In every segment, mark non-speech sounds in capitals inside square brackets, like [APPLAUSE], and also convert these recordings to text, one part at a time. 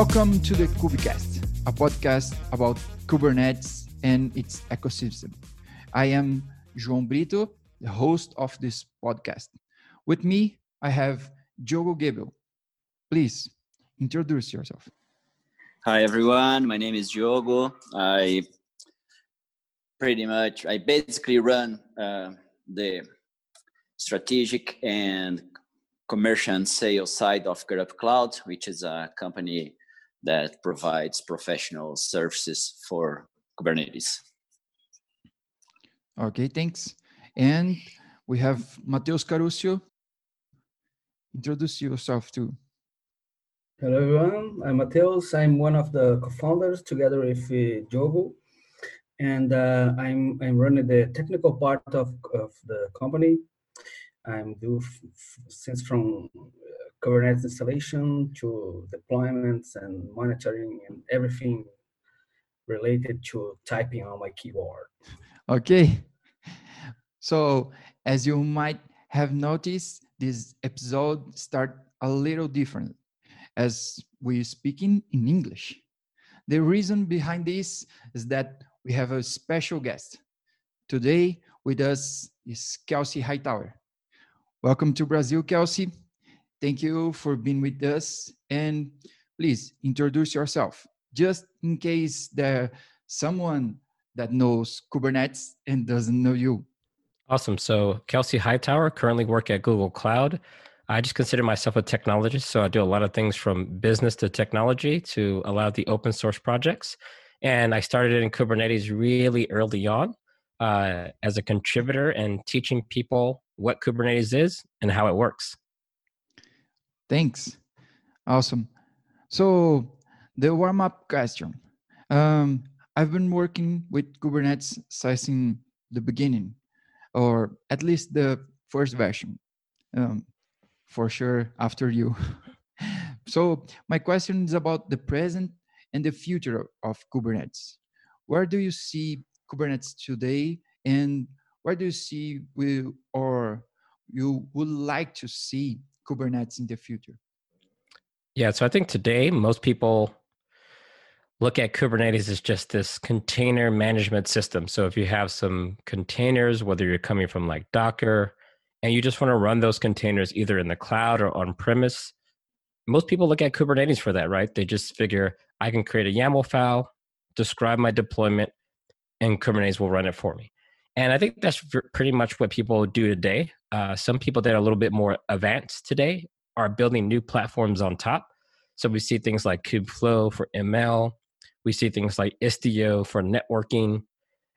Welcome to the Kubicast, a podcast about Kubernetes and its ecosystem. I am João Brito, the host of this podcast. With me, I have Diogo Goebel. Please introduce yourself. Hi, everyone. My name is Diogo. I pretty much, I basically run uh, the strategic and commercial and sales side of GetUp Cloud, which is a company that provides professional services for Kubernetes. Okay, thanks. And we have Mateus Caruccio. Introduce yourself too. Hello everyone, I'm Mateus. I'm one of the co-founders together with uh, Diogo. And uh, I'm, I'm running the technical part of, of the company. I'm do since from Kubernetes installation to deployments and monitoring and everything related to typing on my keyboard. Okay. So as you might have noticed, this episode start a little different as we're speaking in English. The reason behind this is that we have a special guest. Today with us is Kelsey Hightower. Welcome to Brazil, Kelsey. Thank you for being with us. And please introduce yourself, just in case there's someone that knows Kubernetes and doesn't know you. Awesome. So, Kelsey Hightower, currently work at Google Cloud. I just consider myself a technologist. So, I do a lot of things from business to technology to allow the open source projects. And I started in Kubernetes really early on uh, as a contributor and teaching people what Kubernetes is and how it works. Thanks. Awesome. So, the warm up question. Um, I've been working with Kubernetes since the beginning, or at least the first version. Um, for sure, after you. [LAUGHS] so, my question is about the present and the future of Kubernetes. Where do you see Kubernetes today, and where do you see we or you would like to see Kubernetes in the future? Yeah, so I think today most people look at Kubernetes as just this container management system. So if you have some containers, whether you're coming from like Docker, and you just want to run those containers either in the cloud or on premise, most people look at Kubernetes for that, right? They just figure I can create a YAML file, describe my deployment, and Kubernetes will run it for me. And I think that's pretty much what people do today. Uh, some people that are a little bit more advanced today are building new platforms on top. So we see things like Kubeflow for ML. We see things like Istio for networking.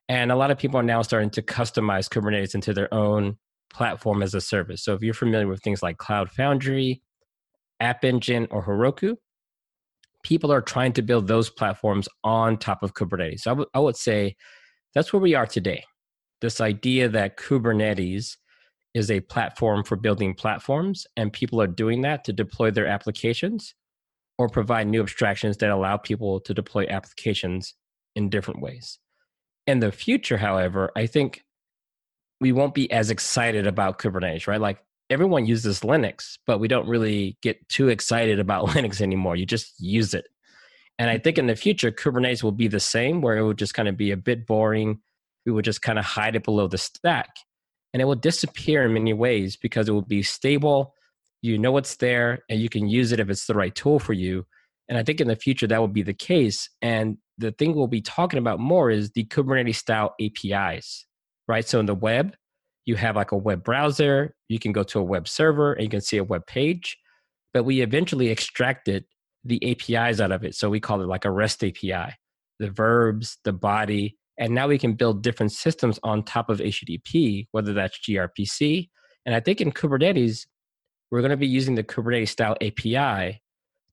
And a lot of people are now starting to customize Kubernetes into their own platform as a service. So if you're familiar with things like Cloud Foundry, App Engine, or Heroku, people are trying to build those platforms on top of Kubernetes. So I, w- I would say that's where we are today. This idea that Kubernetes is a platform for building platforms, and people are doing that to deploy their applications or provide new abstractions that allow people to deploy applications in different ways. In the future, however, I think we won't be as excited about Kubernetes, right? Like everyone uses Linux, but we don't really get too excited about [LAUGHS] Linux anymore. You just use it. And I think in the future, Kubernetes will be the same, where it will just kind of be a bit boring. We would just kind of hide it below the stack. And it will disappear in many ways because it will be stable you know it's there and you can use it if it's the right tool for you. And i think in the future that will be the case and the thing we'll be talking about more is the kubernetes style apis right? So in the web you have like a web browser you can go to a web server and you can see a web page but we eventually extracted the apis out of it. So we call it like a rest api the verbs the body and now we can build different systems on top of HTTP, whether that's gRPC. And I think in Kubernetes, we're going to be using the Kubernetes style API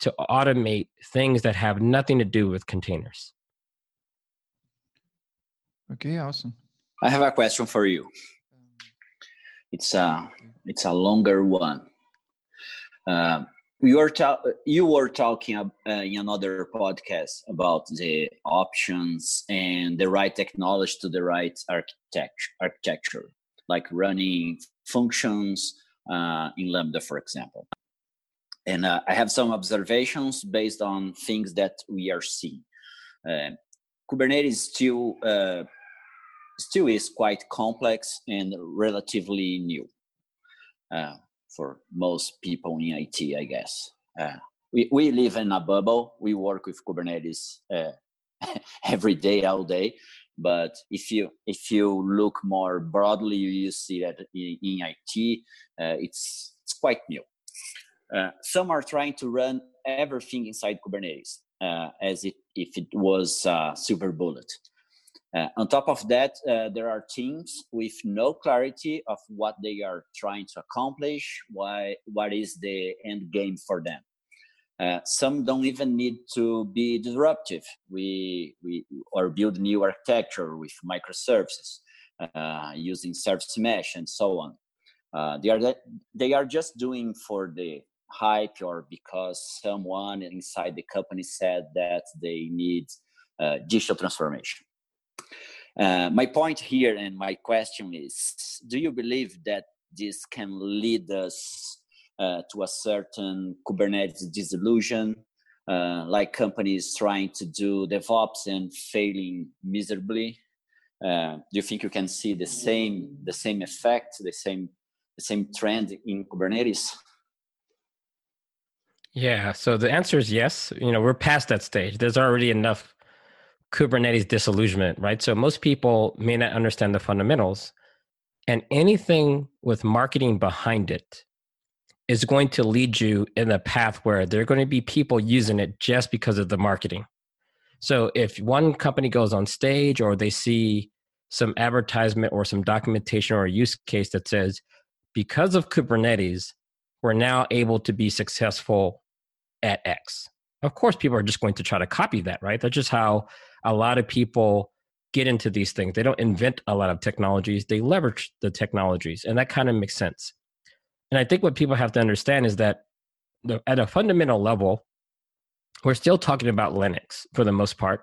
to automate things that have nothing to do with containers. Okay, awesome. I have a question for you. It's a it's a longer one. Uh, you were ta- you were talking uh, in another podcast about the options and the right technology to the right architecture architecture like running functions uh, in lambda for example and uh, I have some observations based on things that we are seeing. Uh, Kubernetes still uh, still is quite complex and relatively new uh, for most people in IT, I guess. Uh, we, we live in a bubble. We work with Kubernetes uh, [LAUGHS] every day, all day. But if you if you look more broadly, you see that in, in IT, it's it's quite new. Uh, some are trying to run everything inside Kubernetes uh, as if, if it was a bullet. Uh, on top of that, uh, there are teams with no clarity of what they are trying to accomplish, why, what is the end game for them. Uh, some don't even need to be disruptive. We, we or build new architecture with microservices uh, using service mesh and so on. Uh, they are they are just doing for the hype or because someone inside the company said that they need digital transformation. Uh, my point here and my question is do you believe that this can lead us uh, to a certain Kubernetes disillusion, uh, like companies trying to do DevOps and failing miserably? Uh, do you think you can see the same the same effect, the same the same trend in Kubernetes? Yeah. So the answer is yes. You know, we're past that stage. There's already enough Kubernetes disillusionment, right? So most people may not understand the fundamentals, and anything with marketing behind it is going to lead you in a path where there are going to be people using it just because of the marketing. So if one company goes on stage or they see some advertisement or some documentation or a use case that says, because of Kubernetes, we're now able to be successful at X. Of course, people are just going to try to copy that, right? That's just how a lot of people get into these things. They don't invent a lot of technologies, they leverage the technologies. And that kind of makes sense. And I think what people have to understand is that the, at a fundamental level, we're still talking about Linux for the most part.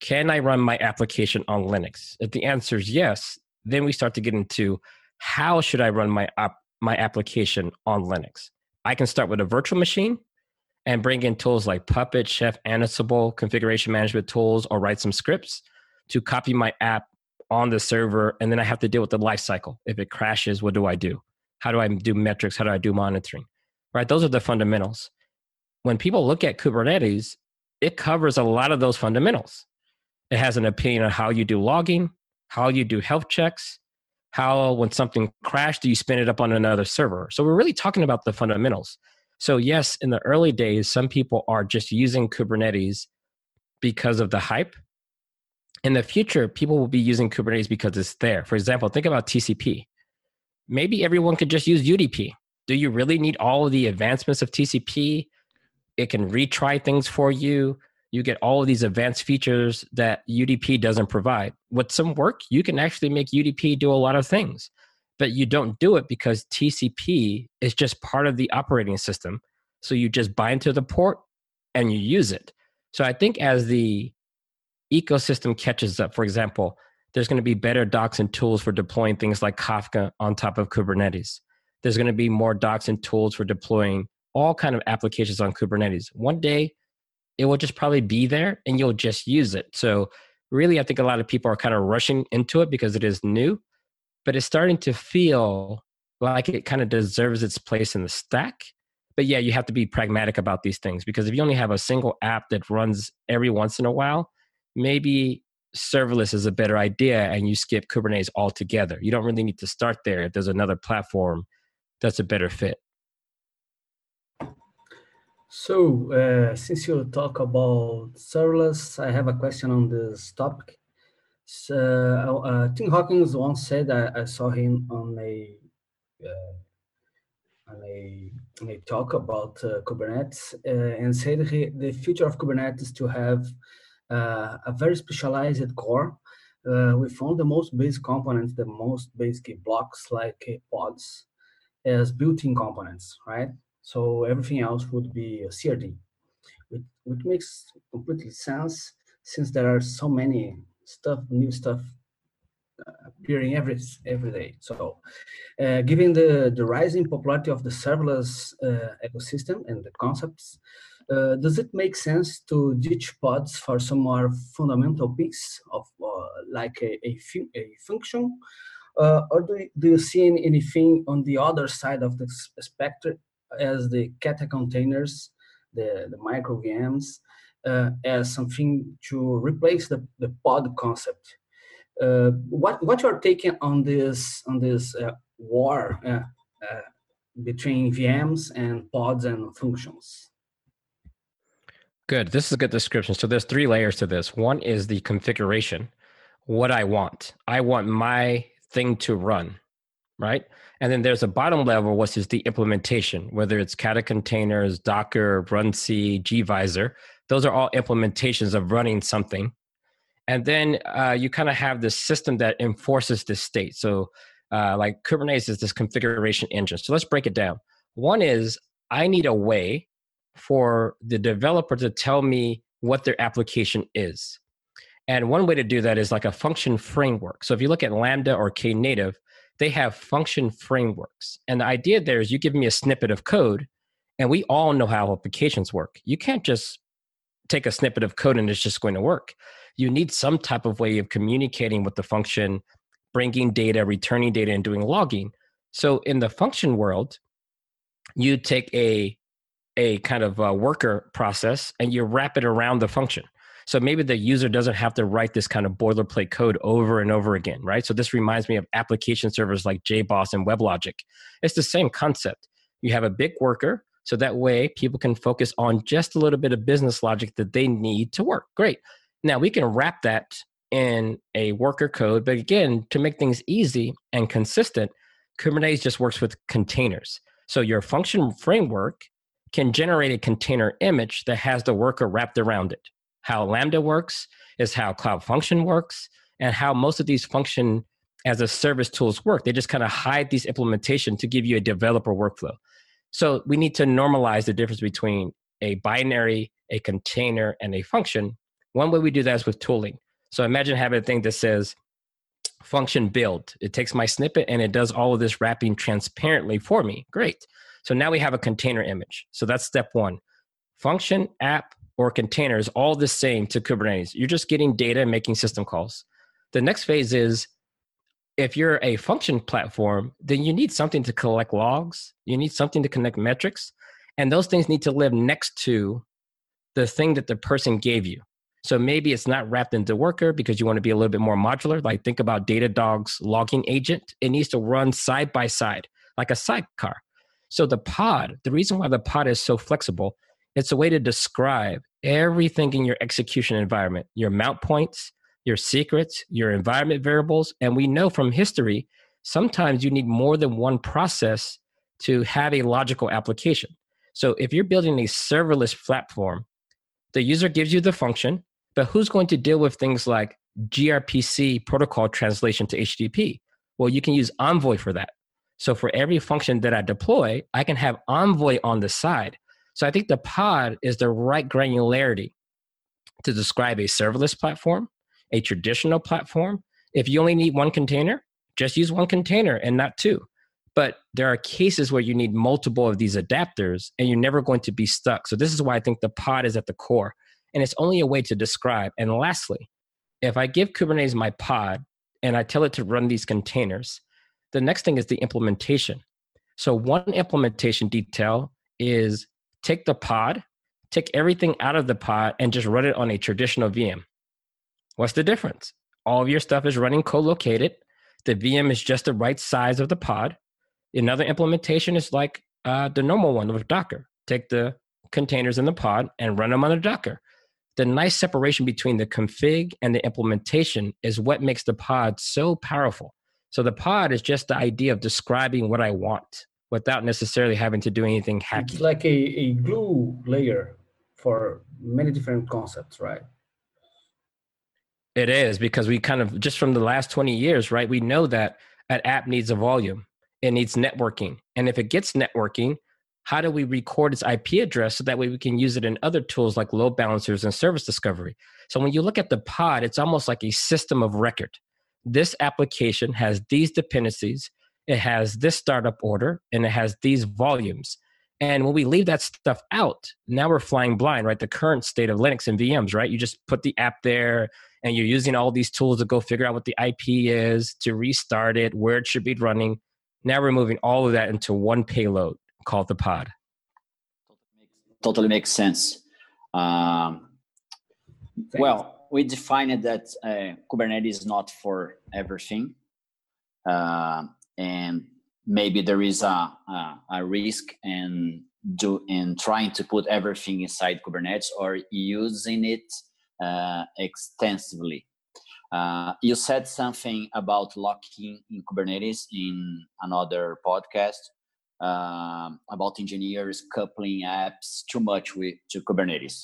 Can I run my application on Linux? If the answer is yes, then we start to get into how should I run my app, my application on Linux? I can start with a virtual machine and bring in tools like Puppet, Chef, Ansible, configuration management tools, or write some scripts to copy my app on the server. And then I have to deal with the lifecycle. If it crashes, what do I do? How do I do metrics? How do I do monitoring? Right? Those are the fundamentals. When people look at Kubernetes, it covers a lot of those fundamentals. It has an opinion on how you do logging, how you do health checks, how when something crashed, do you spin it up on another server? So we're really talking about the fundamentals. So, yes, in the early days, some people are just using Kubernetes because of the hype. In the future, people will be using Kubernetes because it's there. For example, think about TCP. Maybe everyone could just use UDP. Do you really need all of the advancements of TCP? It can retry things for you. You get all of these advanced features that UDP doesn't provide. With some work, you can actually make UDP do a lot of things but you don't do it because TCP is just part of the operating system. So you just bind to the port and you use it. So I think as the ecosystem catches up, for example, there's going to be better docs and tools for deploying things like Kafka on top of Kubernetes. There's going to be more docs and tools for deploying all kind of applications on Kubernetes. One day it will just probably be there and you'll just use it. So really I think a lot of people are kind of rushing into it because it is new but it's starting to feel like it kind of deserves its place in the stack. But yeah, you have to be pragmatic about these things because if you only have a single app that runs every once in a while, maybe serverless is a better idea and you skip Kubernetes altogether. You don't really need to start there if there's another platform that's a better fit. So, uh, since you talk about serverless, I have a question on this topic. So, uh, uh, Tim Hockin once said I, I saw him on a uh, on a, on a talk about uh, Kubernetes uh, and said he, the future of Kubernetes to have uh, a very specialized core we found the most basic components, the most basic blocks like pods as built-in components, right? So everything else would be CRD, which, which makes completely sense since there are so many stuff, new stuff appearing every every day. So, uh, given the the rising popularity of the serverless uh, ecosystem and the concepts, uh, does it make sense to ditch pods for some more fundamental piece of uh, like a, a, a function? Uh, or do you, do you see anything on the other side of the spectrum as the Kata containers, the, the micro VMs, uh, as something to replace the, the pod concept? Uh, what what you're taking on this on this uh, war between VMs and pods and functions? Good. This is a good description. So there's three layers to this. One is the configuration, what I want. I want my thing to run, right? And then there's a bottom level, which is the implementation, whether it's Kata containers, Docker, Run runc, gvisor. Those are all implementations of running something. And then uh, you kind of have this system that enforces this state. So, uh, like Kubernetes is this configuration engine. So let's break it down. One is I need a way for the developer to tell me what their application is. And one way to do that is like a function framework. So if you look at Lambda or Knative, they have function frameworks. And the idea there is you give me a snippet of code, and we all know how applications work. You can't just take a snippet of code and it's just going to work. You need some type of way of communicating with the function, bringing data, returning data, and doing logging. So in the function world, you take a a kind of a worker process and you wrap it around the function. So maybe the user doesn't have to write this kind of boilerplate code over and over again, right? So this reminds me of application servers like JBoss and WebLogic. It's the same concept. You have a big worker, so that way people can focus on just a little bit of business logic that they need to work. Great. Now we can wrap that in a worker code, but again, to make things easy and consistent, Kubernetes just works with containers. So your function framework can generate a container image that has the worker wrapped around it. How Lambda works is how Cloud Function works, and how most of these function as a service tools work. They just kind of hide these implementation to give you a developer workflow. So we need to normalize the difference between a binary, a container, and a function. One way we do that is with tooling. So imagine having a thing that says function build. It takes my snippet and it does all of this wrapping transparently for me. Great. So now we have a container image. So that's step one. Function, app, or container is all the same to Kubernetes. You're just getting data and making system calls. The next phase is if you're a function platform, then you need something to collect logs, you need something to connect metrics, and those things need to live next to the thing that the person gave you. So maybe it's not wrapped into worker because you want to be a little bit more modular. Like think about Datadog's logging agent. It needs to run side by side, like a sidecar. So the pod, the reason why the pod is so flexible, it's a way to describe everything in your execution environment, your mount points, your secrets, your environment variables. And we know from history, sometimes you need more than one process to have a logical application. So if you're building a serverless platform, the user gives you the function, but who's going to deal with things like gRPC protocol translation to HTTP? Well, you can use Envoy for that. So for every function that I deploy, I can have Envoy on the side. So I think the pod is the right granularity to describe a serverless platform, a traditional platform. If you only need one container, just use one container and not two. But there are cases where you need multiple of these adapters and you're never going to be stuck. So this is why I think the pod is at the core. And it's only a way to describe. And lastly, if I give Kubernetes my pod and I tell it to run these containers, the next thing is the implementation. So, one implementation detail is take the pod, take everything out of the pod, and just run it on a traditional VM. What's the difference? All of your stuff is running co located. The VM is just the right size of the pod. Another implementation is like uh, the normal one with Docker. Take the containers in the pod and run them on a Docker. The nice separation between the config and the implementation is what makes the pod so powerful. So the pod is just the idea of describing what I want without necessarily having to do anything hacky. It's like a, a glue layer for many different concepts, right? It is because we kind of just from the last 20 years, right? We know that an app needs a volume, it needs networking. And if it gets networking, how do we record its IP address so that way we can use it in other tools like load balancers and service discovery? So when you look at the pod, it's almost like a system of record this application has these dependencies, it has this startup order, and it has these volumes. And when we leave that stuff out, now we're flying blind, right? The current state of Linux and VMs, right? You just put the app there and you're using all these tools to go figure out what the IP is, to restart it, where it should be running. Now we're moving all of that into one payload called the pod. Totally makes sense. Um, well, we defined that uh, Kubernetes is not for everything. Uh, and maybe there is a, a, a risk in do in trying to put everything inside Kubernetes or using it extensively. Uh, you said something about locking in Kubernetes in another podcast uh, about engineers coupling apps too much with to Kubernetes,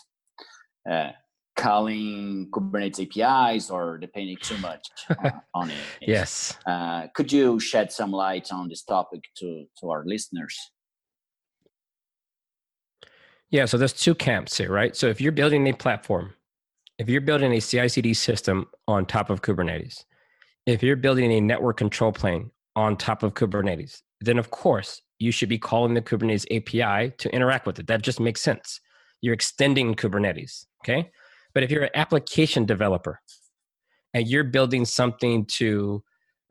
uh, calling Kubernetes APIs or depending too much [LAUGHS] on it. Yes. Uh, could you shed some light on this topic to to our listeners? Yeah, so there's two camps here, right? So if you're building a platform if you're building a CI/CD system on top of Kubernetes, if you're building a network control plane on top of Kubernetes, then of course you should be calling the Kubernetes API to interact with it. That just makes sense. You're extending Kubernetes, okay? But if you're an application developer and you're building something to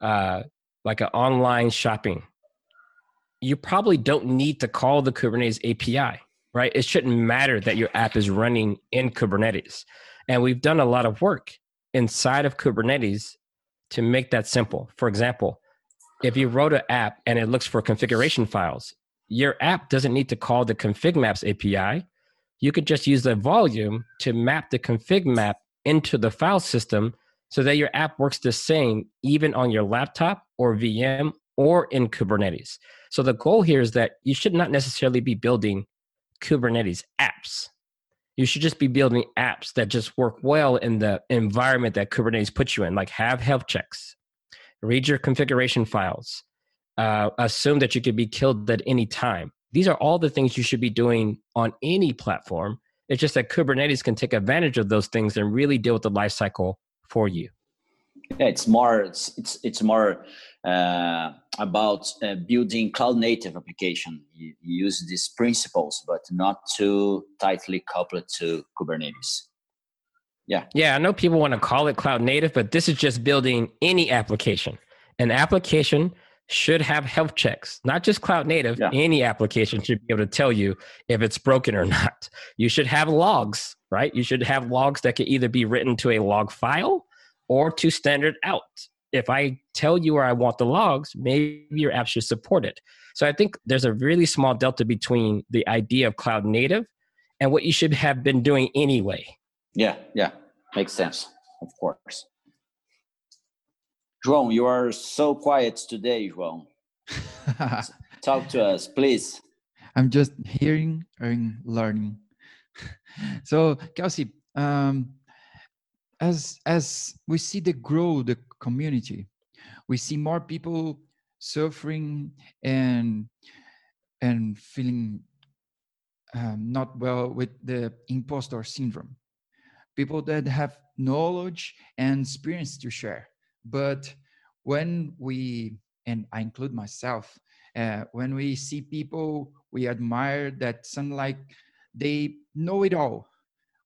uh, like an online shopping, you probably don't need to call the Kubernetes API, right? It shouldn't matter that your app is running in Kubernetes. And we've done a lot of work inside of Kubernetes to make that simple. For example, if you wrote an app and it looks for configuration files, your app doesn't need to call the config maps API. You could just use the volume to map the config map into the file system so that your app works the same even on your laptop or VM or in Kubernetes. So the goal here is that you should not necessarily be building Kubernetes apps you should just be building apps that just work well in the environment that Kubernetes puts you in, like have health checks, read your configuration files, uh, assume that you could be killed at any time. These are all the things you should be doing on any platform. It's just that Kubernetes can take advantage of those things and really deal with the lifecycle for you. Yeah, it's more it's it's, it's more uh, about uh, building cloud native application. You, you, use these principles, but not too tightly coupled to Kubernetes. Yeah. Yeah, I know people want to call it cloud native, but this is just building any application. An application should have health checks, not just cloud native. Yeah. Any application should be able to tell you if it's broken or [LAUGHS] not. You should have logs, right? You should have logs that can either be written to a log file or to standard out if I tell you where I want the logs, maybe your app should support it. So I think there's a really small delta between the idea of cloud native and what you should have been doing anyway. Yeah, yeah, makes sense, of course. João, you are so quiet today, João. [LAUGHS] Talk to us, please. I'm just hearing and learning. [LAUGHS] so, Kelsey, um, as as we see the grow the community we see more people suffering and and feeling um, not well with the impostor syndrome. People that have knowledge and experience to share. But when we and i include myself uh, when we see people we admire that sound like they know it all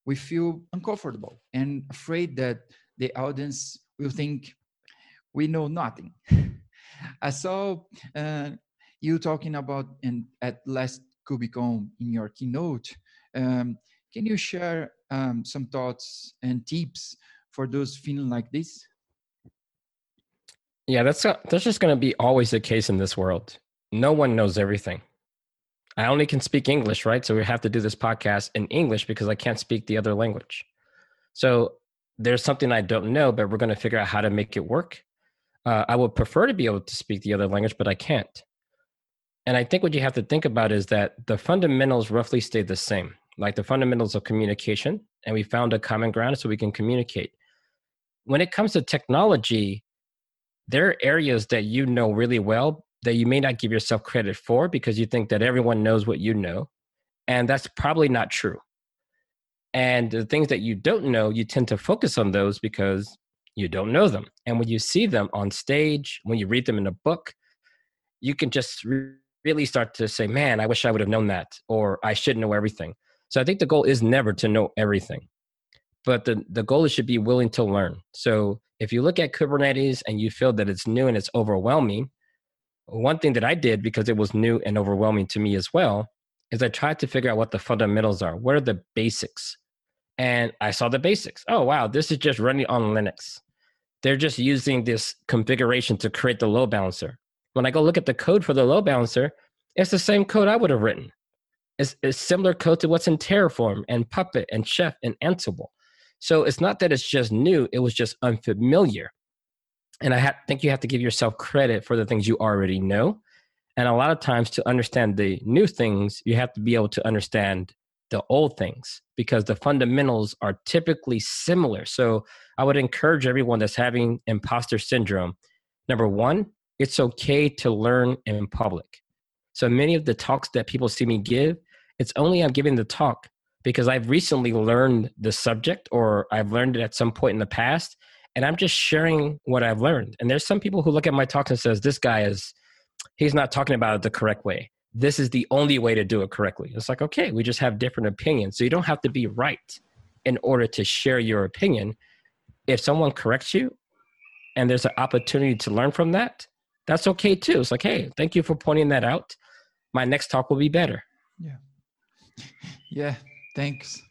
we feel uncomfortable and afraid that the audience will think we know nothing. [LAUGHS] I saw uh, you talking about in, at last KubeCon in your keynote. Um, can you share um, some thoughts and tips for those feeling like this? Yeah, that's that's just going to be always the case in this world. No one knows everything. I only can speak English, right? So we have to do this podcast in English because I can't speak the other language. So there's something I don't know, but we're going to figure out how to make it work. Uh, I would prefer to be able to speak the other language, but I can't. And I think what you have to think about is that the fundamentals roughly stay the same, like the fundamentals of communication, and we found a common ground so we can communicate. When it comes to technology, there are areas that you know really well, that you may not give yourself credit for because you think that everyone knows what you know. And that's probably not true. And the things that you don't know, you tend to focus on those because you don't know them. And when you see them on stage, when you read them in a book, you can just re- really start to say, man, I wish I would have known that, or I should know everything. So I think the goal is never to know everything, but the, the goal is should be willing to learn. So if you look at Kubernetes and you feel that it's new and it's overwhelming, one thing that I did because it was new and overwhelming to me as well is I tried to figure out what the fundamentals are. What are the basics? And I saw the basics. Oh, wow, this is just running on Linux. They're just using this configuration to create the load balancer. When I go look at the code for the load balancer, it's the same code I would have written. It's, it's similar code to what's in Terraform and Puppet and Chef and Ansible. So it's not that it's just new, it was just unfamiliar. And I ha- think you have to give yourself credit for the things you already know. And a lot of times, to understand the new things, you have to be able to understand the old things because the fundamentals are typically similar. So I would encourage everyone that's having imposter syndrome. Number one, it's okay to learn in public. So many of the talks that people see me give, it's only I'm giving the talk because I've recently learned the subject or I've learned it at some point in the past and I'm just sharing what I've learned. And there's some people who look at my talks and says this guy is he's not talking about it the correct way. This is the only way to do it correctly. It's like okay, we just have different opinions. So you don't have to be right in order to share your opinion. If someone corrects you and there's an opportunity to learn from that, that's okay too. It's like, hey, thank you for pointing that out. My next talk will be better. Yeah. [LAUGHS] Yeah, thanks.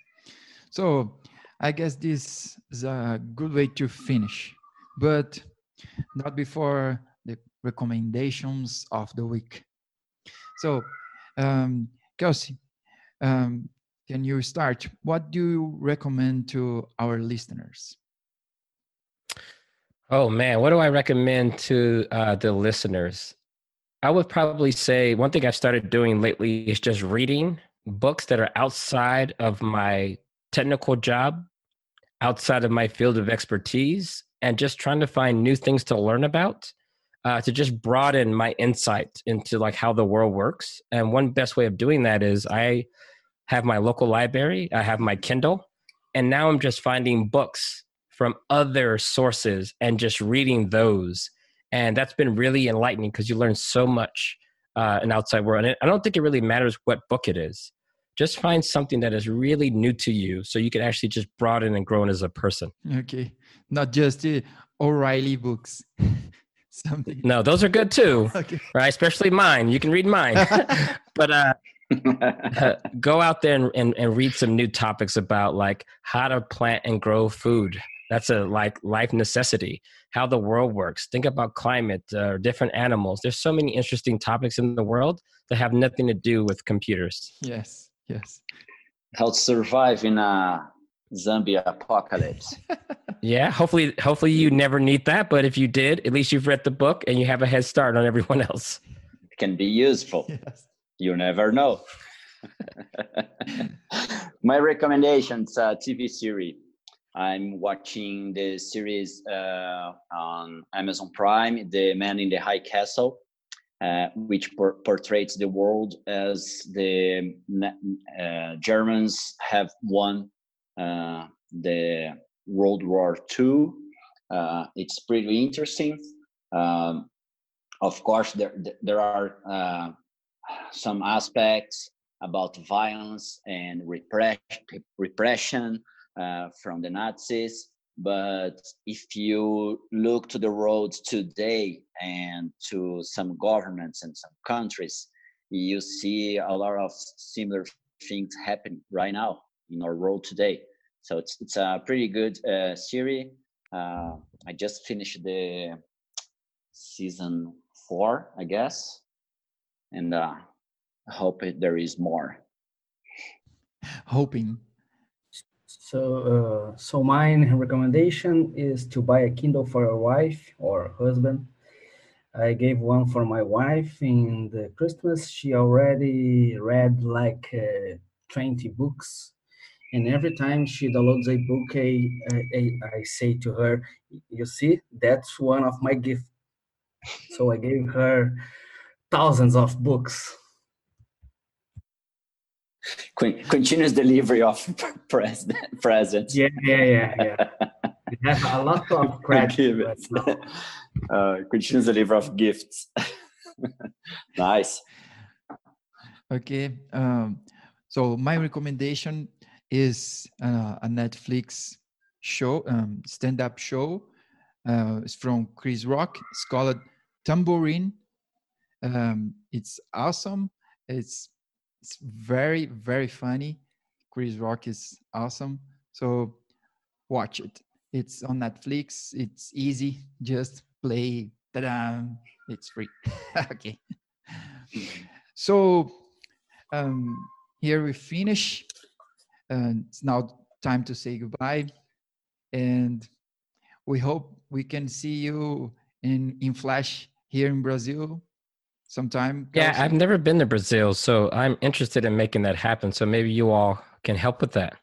So I guess this is a good way to finish, but not before the recommendations of the week. So, um, Kelsey, um, can you start? What do you recommend to our listeners? Oh man, what do I recommend to uh, the listeners? I would probably say one thing I've started doing lately is just reading books that are outside of my technical job, outside of my field of expertise, and just trying to find new things to learn about uh, to just broaden my insight into like how the world works. And one best way of doing that is I have my local library, I have my Kindle, and now I'm just finding books from other sources and just reading those. And that's been really enlightening because you learn so much uh, in outside world. And I don't think it really matters what book it is just find something that is really new to you so you can actually just broaden and grow as a person. Okay. Not just the o'reilly books. [LAUGHS] Something. No those are good too. [LAUGHS] Okay. right? Especially mine. You can read mine. [LAUGHS] But uh, uh, go out there and, and, and read some new topics about like how to plant and grow food. That's a like life necessity. How the world works. Think about climate uh, different animals. There's so many interesting topics in the world that have nothing to do with computers. Yes Yes. How to survive in a zombie apocalypse. [LAUGHS] yeah, hopefully hopefully you never need that, but if you did, at least you've read the book and you have a head start on everyone else. It can be useful. Yes. You never know. [LAUGHS] My recommendations a TV series. I'm watching the series uh, on Amazon Prime, The Man in the High Castle uh, which por- portrays the world as the uh, Germans have won uh, the World War II. Uh, it's pretty interesting. Um, of course, there there are uh, some aspects about violence and repress- repression from the Nazis. But if you look to the roads today and to some governments and some countries, you see a lot of similar things happening right now in our world today. So it's it's a pretty good uh, series. Uh, I just finished the season four, I guess, and uh, hope there is more. Hoping so, uh, so my recommendation is to buy a Kindle for your wife or husband. I gave one for my wife in the Christmas. She already read like uh, 20 books. And every time she downloads a book, I, I, I say to her, you see, that's one of my gifts. So I gave her thousands of books continuous delivery of [LAUGHS] present presents. Yeah, yeah, yeah, yeah. [LAUGHS] we have a lot of credits. [LAUGHS] uh, could choose of gifts. nice. Okay. Um, so my recommendation is uh, a Netflix show, um, stand-up show. Uh, it's from Chris Rock. It's called Tambourine. Um, it's awesome. It's it's very very funny. Chris Rock is awesome. So watch it. It's on Netflix. It's easy. Just play. Ta-da! It's free. [LAUGHS] okay. So um, here we finish. And it's now time to say goodbye. And we hope we can see you in in flash here in Brazil sometime. Yeah, I've never been to Brazil, so I'm interested in making that happen. So maybe you all can help with that.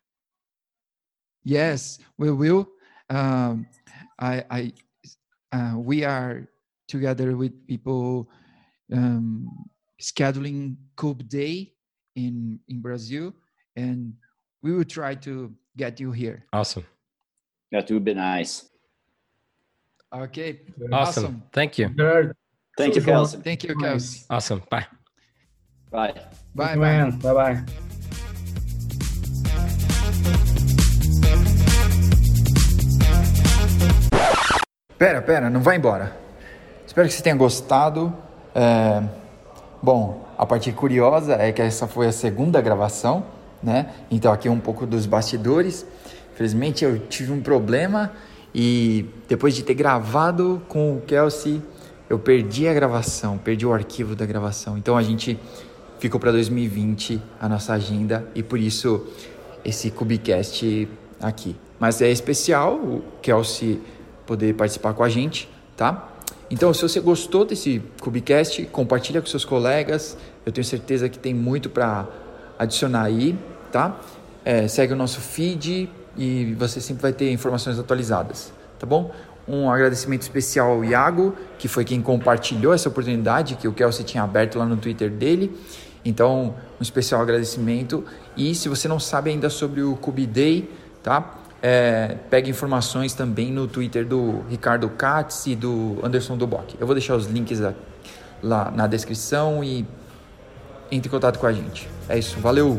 Yes, we will. Um, I, I, uh, we are together with people um, scheduling Cube Day in in Brazil, and we will try to get you here. Awesome. That would be nice. Okay. Awesome. awesome. Thank you. Thank you, Kelsey. Thank you, Kelsey. Awesome. Bye. Bye. Bye, bye. Bye, bye. Pera, pera, não vai embora. Espero que você tenha gostado. É... Bom, a parte curiosa é que essa foi a segunda gravação, né? Então aqui um pouco dos bastidores. Infelizmente eu tive um problema e depois de ter gravado com o Kelsey, eu perdi a gravação, perdi o arquivo da gravação. Então a gente ficou para 2020 a nossa agenda e por isso esse Cubicast aqui. Mas é especial o Kelsey poder participar com a gente, tá? Então, se você gostou desse Cubicast, compartilha com seus colegas. Eu tenho certeza que tem muito para adicionar aí, tá? É, segue o nosso feed e você sempre vai ter informações atualizadas, tá bom? Um agradecimento especial ao Iago, que foi quem compartilhou essa oportunidade que o Kelsey tinha aberto lá no Twitter dele. Então, um especial agradecimento. E se você não sabe ainda sobre o Cube Day, tá? É, pegue informações também no Twitter do Ricardo Katz e do Anderson Duboc. Eu vou deixar os links lá na descrição e entre em contato com a gente. É isso, valeu!